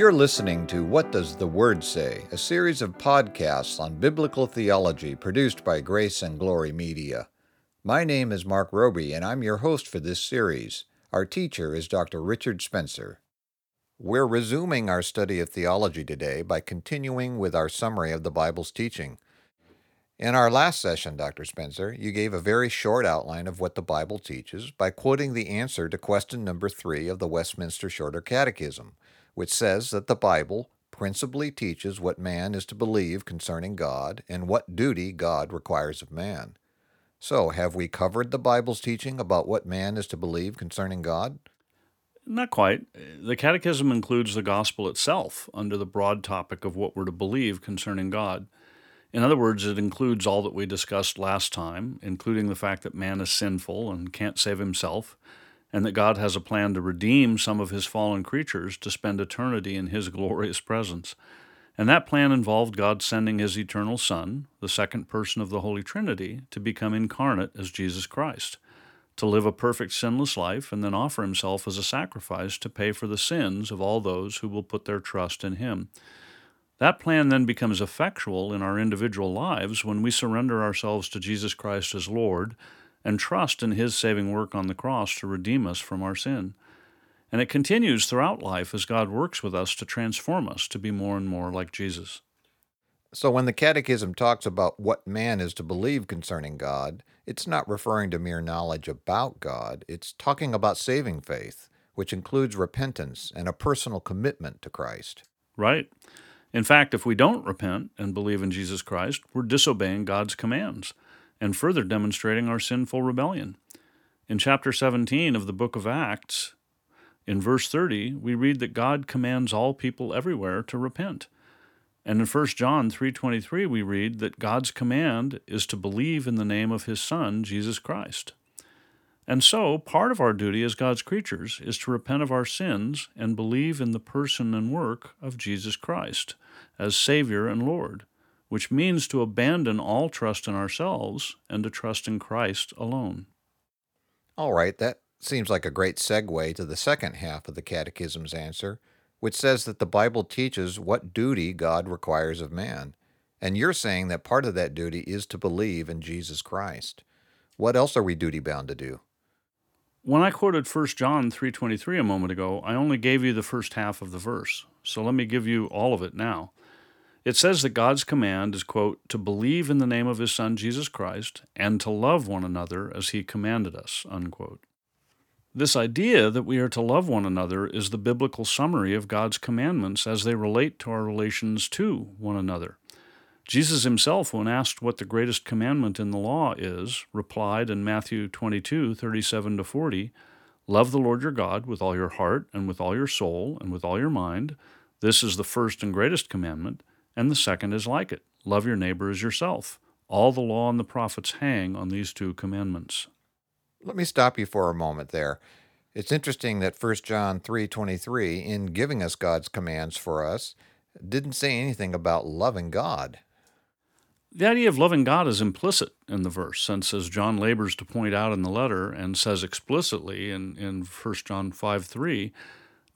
You're listening to What Does the Word Say, a series of podcasts on biblical theology produced by Grace and Glory Media. My name is Mark Roby, and I'm your host for this series. Our teacher is Dr. Richard Spencer. We're resuming our study of theology today by continuing with our summary of the Bible's teaching. In our last session, Dr. Spencer, you gave a very short outline of what the Bible teaches by quoting the answer to question number three of the Westminster Shorter Catechism, which says that the Bible principally teaches what man is to believe concerning God and what duty God requires of man. So, have we covered the Bible's teaching about what man is to believe concerning God? Not quite. The Catechism includes the gospel itself under the broad topic of what we're to believe concerning God. In other words, it includes all that we discussed last time, including the fact that man is sinful and can't save himself, and that God has a plan to redeem some of his fallen creatures to spend eternity in his glorious presence. And that plan involved God sending his eternal Son, the second person of the Holy Trinity, to become incarnate as Jesus Christ, to live a perfect sinless life, and then offer himself as a sacrifice to pay for the sins of all those who will put their trust in him. That plan then becomes effectual in our individual lives when we surrender ourselves to Jesus Christ as Lord and trust in His saving work on the cross to redeem us from our sin. And it continues throughout life as God works with us to transform us to be more and more like Jesus. So, when the Catechism talks about what man is to believe concerning God, it's not referring to mere knowledge about God, it's talking about saving faith, which includes repentance and a personal commitment to Christ. Right. In fact, if we don't repent and believe in Jesus Christ, we're disobeying God's commands and further demonstrating our sinful rebellion. In chapter 17 of the book of Acts, in verse 30, we read that God commands all people everywhere to repent. And in 1 John 3:23 we read that God's command is to believe in the name of his son Jesus Christ. And so, part of our duty as God's creatures is to repent of our sins and believe in the person and work of Jesus Christ as Savior and Lord, which means to abandon all trust in ourselves and to trust in Christ alone. All right, that seems like a great segue to the second half of the Catechism's answer, which says that the Bible teaches what duty God requires of man. And you're saying that part of that duty is to believe in Jesus Christ. What else are we duty bound to do? When I quoted 1 John 3:23 a moment ago, I only gave you the first half of the verse. So let me give you all of it now. It says that God's command is quote to believe in the name of his son Jesus Christ and to love one another as he commanded us unquote. This idea that we are to love one another is the biblical summary of God's commandments as they relate to our relations to one another. Jesus himself, when asked what the greatest commandment in the law is, replied in Matthew 22 37 to 40, Love the Lord your God with all your heart, and with all your soul, and with all your mind. This is the first and greatest commandment, and the second is like it love your neighbor as yourself. All the law and the prophets hang on these two commandments. Let me stop you for a moment there. It's interesting that 1 John 3:23 in giving us God's commands for us didn't say anything about loving God. The idea of loving God is implicit in the verse, since as John labors to point out in the letter and says explicitly in, in 1 John 5 3,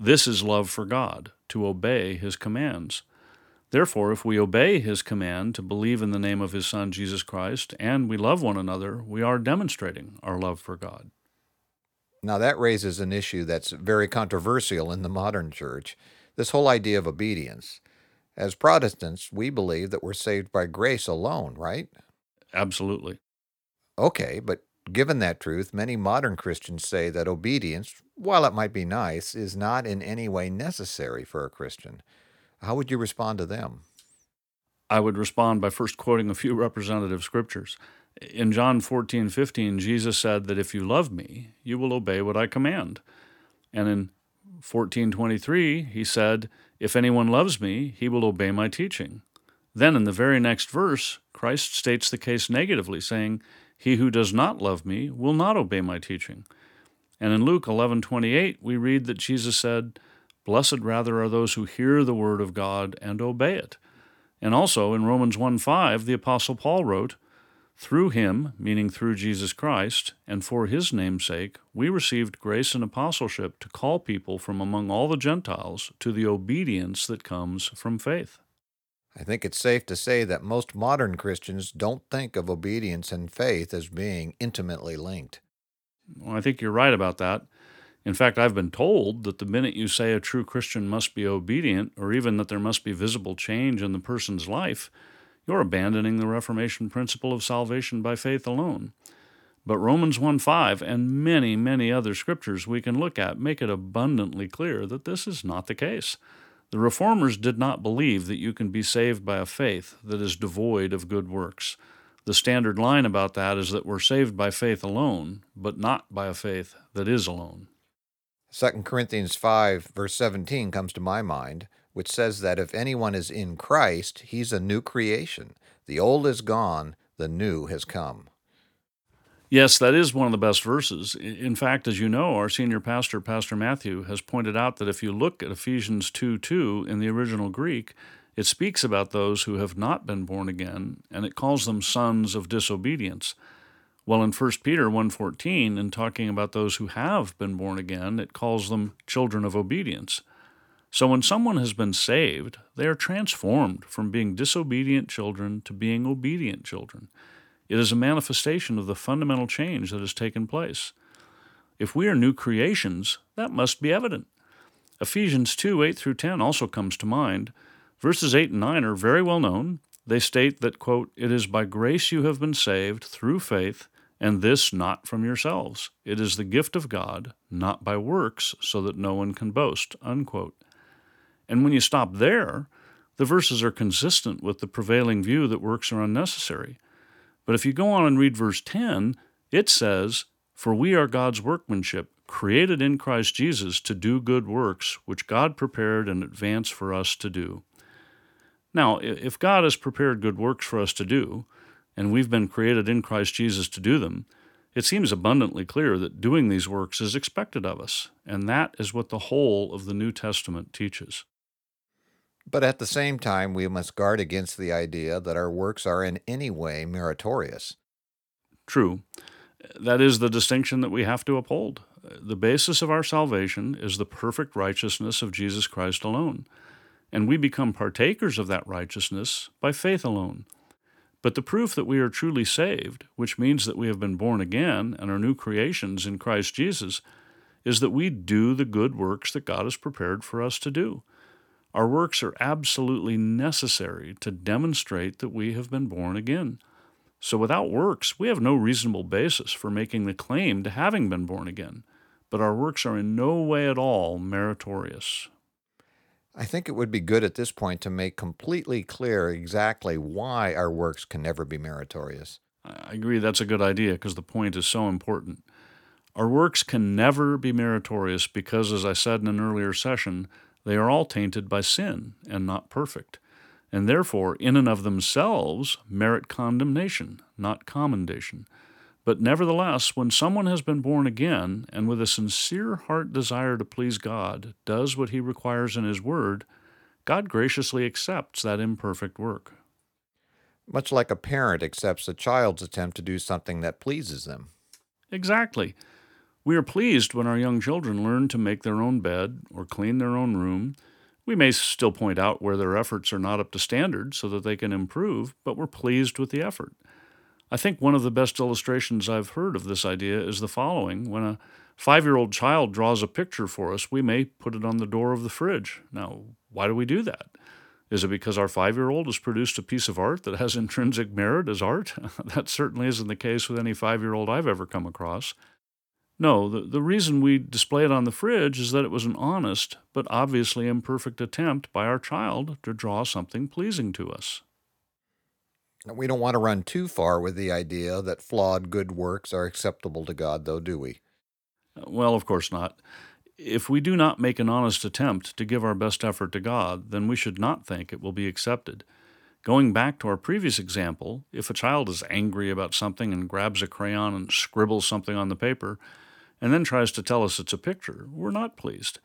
this is love for God, to obey his commands. Therefore, if we obey his command to believe in the name of his Son, Jesus Christ, and we love one another, we are demonstrating our love for God. Now, that raises an issue that's very controversial in the modern church this whole idea of obedience. As Protestants, we believe that we're saved by grace alone, right? Absolutely. Okay, but given that truth, many modern Christians say that obedience, while it might be nice, is not in any way necessary for a Christian. How would you respond to them? I would respond by first quoting a few representative scriptures. In John 14, 15, Jesus said that if you love me, you will obey what I command. And in 14:23, he said, "If anyone loves me, he will obey my teaching." Then in the very next verse, Christ states the case negatively, saying, "He who does not love me will not obey my teaching." And in Luke 11:28, we read that Jesus said, "Blessed rather are those who hear the word of God and obey it." And also in Romans 1:5, the apostle Paul wrote, Through him, meaning through Jesus Christ, and for his name's sake, we received grace and apostleship to call people from among all the Gentiles to the obedience that comes from faith. I think it's safe to say that most modern Christians don't think of obedience and faith as being intimately linked. Well, I think you're right about that. In fact, I've been told that the minute you say a true Christian must be obedient, or even that there must be visible change in the person's life, you're abandoning the Reformation principle of salvation by faith alone. But Romans 1 5 and many, many other scriptures we can look at make it abundantly clear that this is not the case. The Reformers did not believe that you can be saved by a faith that is devoid of good works. The standard line about that is that we're saved by faith alone, but not by a faith that is alone. 2 Corinthians 5, verse 17 comes to my mind, which says that if anyone is in Christ, he's a new creation. The old is gone, the new has come. Yes, that is one of the best verses. In fact, as you know, our senior pastor, Pastor Matthew, has pointed out that if you look at Ephesians 2 2 in the original Greek, it speaks about those who have not been born again, and it calls them sons of disobedience. Well, in 1 Peter 1.14, in talking about those who have been born again, it calls them children of obedience. So when someone has been saved, they are transformed from being disobedient children to being obedient children. It is a manifestation of the fundamental change that has taken place. If we are new creations, that must be evident. Ephesians 2 8 through 10 also comes to mind. Verses 8 and 9 are very well known. They state that, quote, It is by grace you have been saved through faith, and this not from yourselves. It is the gift of God, not by works, so that no one can boast, unquote. And when you stop there, the verses are consistent with the prevailing view that works are unnecessary. But if you go on and read verse 10, it says, For we are God's workmanship, created in Christ Jesus to do good works, which God prepared in advance for us to do. Now, if God has prepared good works for us to do, and we've been created in Christ Jesus to do them, it seems abundantly clear that doing these works is expected of us, and that is what the whole of the New Testament teaches. But at the same time, we must guard against the idea that our works are in any way meritorious. True. That is the distinction that we have to uphold. The basis of our salvation is the perfect righteousness of Jesus Christ alone, and we become partakers of that righteousness by faith alone. But the proof that we are truly saved, which means that we have been born again and are new creations in Christ Jesus, is that we do the good works that God has prepared for us to do. Our works are absolutely necessary to demonstrate that we have been born again. So without works, we have no reasonable basis for making the claim to having been born again, but our works are in no way at all meritorious. I think it would be good at this point to make completely clear exactly why our works can never be meritorious. I agree that's a good idea because the point is so important. Our works can never be meritorious because, as I said in an earlier session, they are all tainted by sin and not perfect, and therefore, in and of themselves, merit condemnation, not commendation. But nevertheless, when someone has been born again and with a sincere heart desire to please God does what he requires in his word, God graciously accepts that imperfect work. Much like a parent accepts a child's attempt to do something that pleases them. Exactly. We are pleased when our young children learn to make their own bed or clean their own room. We may still point out where their efforts are not up to standard so that they can improve, but we're pleased with the effort. I think one of the best illustrations I've heard of this idea is the following. When a five year old child draws a picture for us, we may put it on the door of the fridge. Now, why do we do that? Is it because our five year old has produced a piece of art that has intrinsic merit as art? that certainly isn't the case with any five year old I've ever come across. No, the, the reason we display it on the fridge is that it was an honest, but obviously imperfect attempt by our child to draw something pleasing to us. We don't want to run too far with the idea that flawed good works are acceptable to God, though, do we? Uh, well, of course not. If we do not make an honest attempt to give our best effort to God, then we should not think it will be accepted. Going back to our previous example, if a child is angry about something and grabs a crayon and scribbles something on the paper, and then tries to tell us it's a picture, we're not pleased.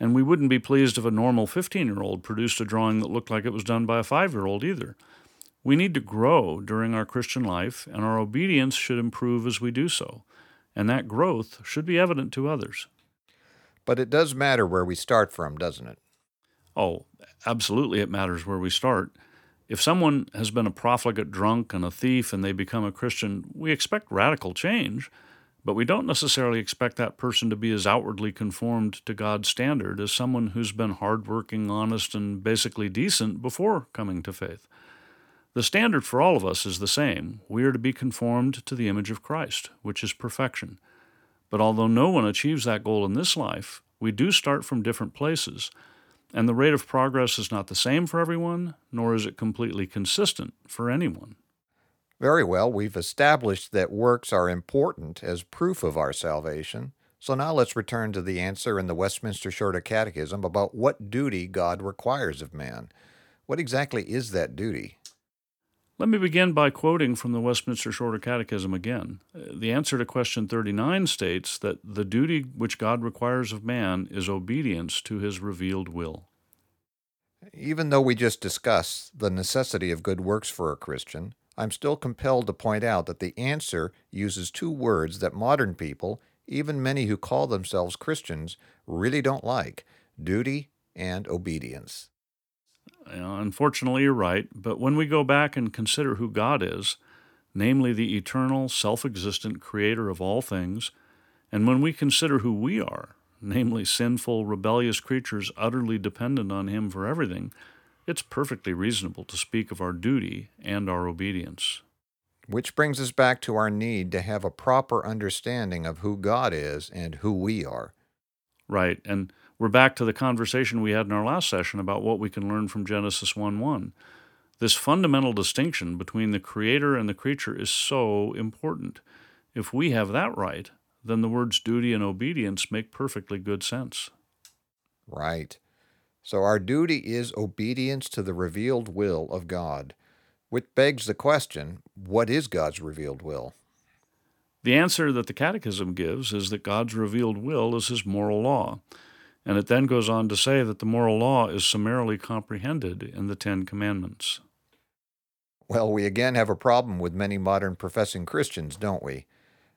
And we wouldn't be pleased if a normal 15 year old produced a drawing that looked like it was done by a 5 year old either. We need to grow during our Christian life, and our obedience should improve as we do so, and that growth should be evident to others. But it does matter where we start from, doesn't it? Oh, absolutely, it matters where we start. If someone has been a profligate drunk and a thief and they become a Christian, we expect radical change, but we don't necessarily expect that person to be as outwardly conformed to God's standard as someone who's been hardworking, honest, and basically decent before coming to faith. The standard for all of us is the same. We are to be conformed to the image of Christ, which is perfection. But although no one achieves that goal in this life, we do start from different places, and the rate of progress is not the same for everyone, nor is it completely consistent for anyone. Very well, we've established that works are important as proof of our salvation. So now let's return to the answer in the Westminster Shorter Catechism about what duty God requires of man. What exactly is that duty? Let me begin by quoting from the Westminster Shorter Catechism again. Uh, the answer to question 39 states that the duty which God requires of man is obedience to his revealed will. Even though we just discussed the necessity of good works for a Christian, I'm still compelled to point out that the answer uses two words that modern people, even many who call themselves Christians, really don't like duty and obedience. You know, unfortunately, you're right, but when we go back and consider who God is, namely the eternal, self existent creator of all things, and when we consider who we are, namely sinful, rebellious creatures utterly dependent on Him for everything, it's perfectly reasonable to speak of our duty and our obedience. Which brings us back to our need to have a proper understanding of who God is and who we are. Right, and we're back to the conversation we had in our last session about what we can learn from Genesis 1 1. This fundamental distinction between the creator and the creature is so important. If we have that right, then the words duty and obedience make perfectly good sense. Right. So our duty is obedience to the revealed will of God, which begs the question what is God's revealed will? The answer that the Catechism gives is that God's revealed will is His moral law. And it then goes on to say that the moral law is summarily comprehended in the Ten Commandments. Well, we again have a problem with many modern professing Christians, don't we?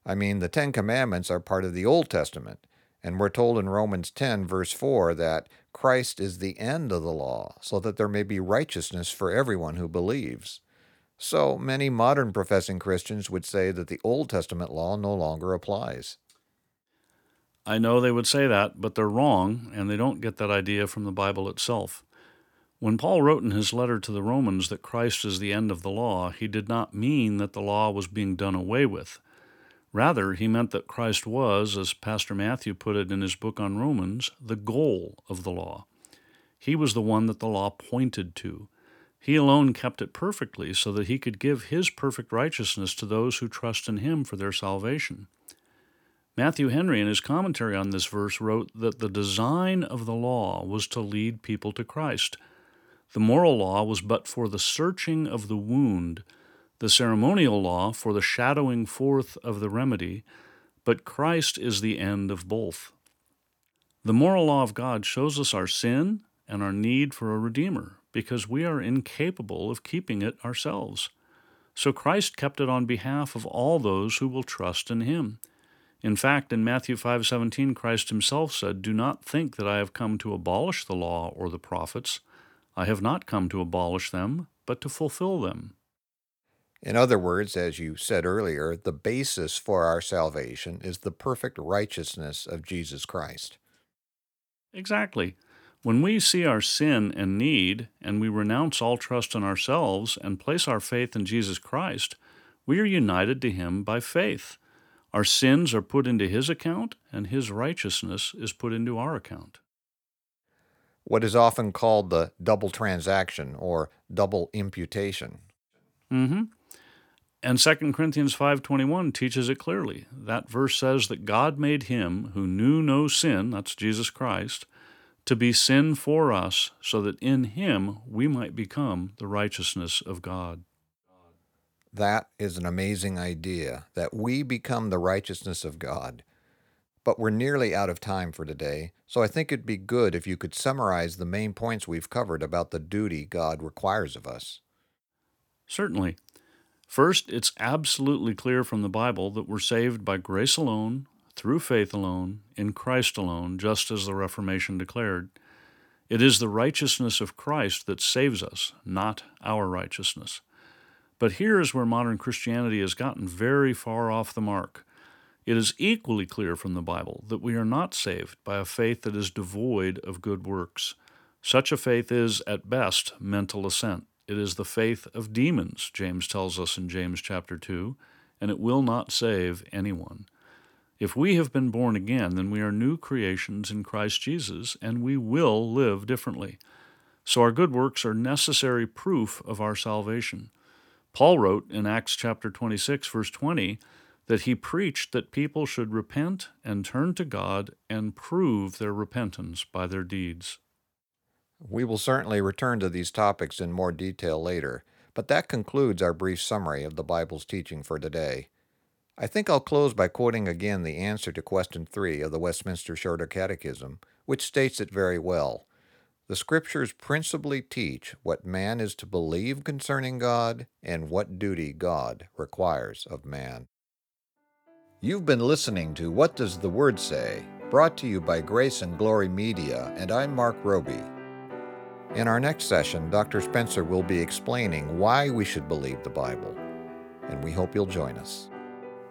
I mean, the Ten Commandments are part of the Old Testament, and we're told in Romans 10, verse 4, that Christ is the end of the law, so that there may be righteousness for everyone who believes. So many modern professing Christians would say that the Old Testament law no longer applies. I know they would say that, but they're wrong, and they don't get that idea from the Bible itself. When Paul wrote in his letter to the Romans that Christ is the end of the law, he did not mean that the law was being done away with. Rather, he meant that Christ was, as Pastor Matthew put it in his book on Romans, the goal of the law. He was the one that the law pointed to. He alone kept it perfectly so that he could give his perfect righteousness to those who trust in him for their salvation. Matthew Henry, in his commentary on this verse, wrote that the design of the law was to lead people to Christ. The moral law was but for the searching of the wound, the ceremonial law for the shadowing forth of the remedy, but Christ is the end of both. The moral law of God shows us our sin and our need for a Redeemer, because we are incapable of keeping it ourselves. So Christ kept it on behalf of all those who will trust in Him. In fact, in Matthew 5:17, Christ himself said, "Do not think that I have come to abolish the law or the prophets. I have not come to abolish them, but to fulfill them." In other words, as you said earlier, the basis for our salvation is the perfect righteousness of Jesus Christ. Exactly. When we see our sin and need, and we renounce all trust in ourselves and place our faith in Jesus Christ, we are united to Him by faith. Our sins are put into His account, and His righteousness is put into our account. What is often called the double transaction or double imputation. Mm-hmm. And 2 Corinthians 5:21 teaches it clearly. That verse says that God made him who knew no sin, that's Jesus Christ, to be sin for us so that in him we might become the righteousness of God. That is an amazing idea that we become the righteousness of God. But we're nearly out of time for today, so I think it'd be good if you could summarize the main points we've covered about the duty God requires of us. Certainly. First, it's absolutely clear from the Bible that we're saved by grace alone, through faith alone, in Christ alone, just as the Reformation declared. It is the righteousness of Christ that saves us, not our righteousness. But here is where modern Christianity has gotten very far off the mark. It is equally clear from the Bible that we are not saved by a faith that is devoid of good works. Such a faith is, at best, mental assent. It is the faith of demons, James tells us in James chapter 2, and it will not save anyone. If we have been born again, then we are new creations in Christ Jesus, and we will live differently. So our good works are necessary proof of our salvation. Paul wrote in Acts chapter 26 verse 20 that he preached that people should repent and turn to God and prove their repentance by their deeds. We will certainly return to these topics in more detail later, but that concludes our brief summary of the Bible's teaching for today. I think I'll close by quoting again the answer to question 3 of the Westminster Shorter Catechism, which states it very well. The Scriptures principally teach what man is to believe concerning God and what duty God requires of man. You've been listening to What Does the Word Say? brought to you by Grace and Glory Media, and I'm Mark Roby. In our next session, Dr. Spencer will be explaining why we should believe the Bible, and we hope you'll join us.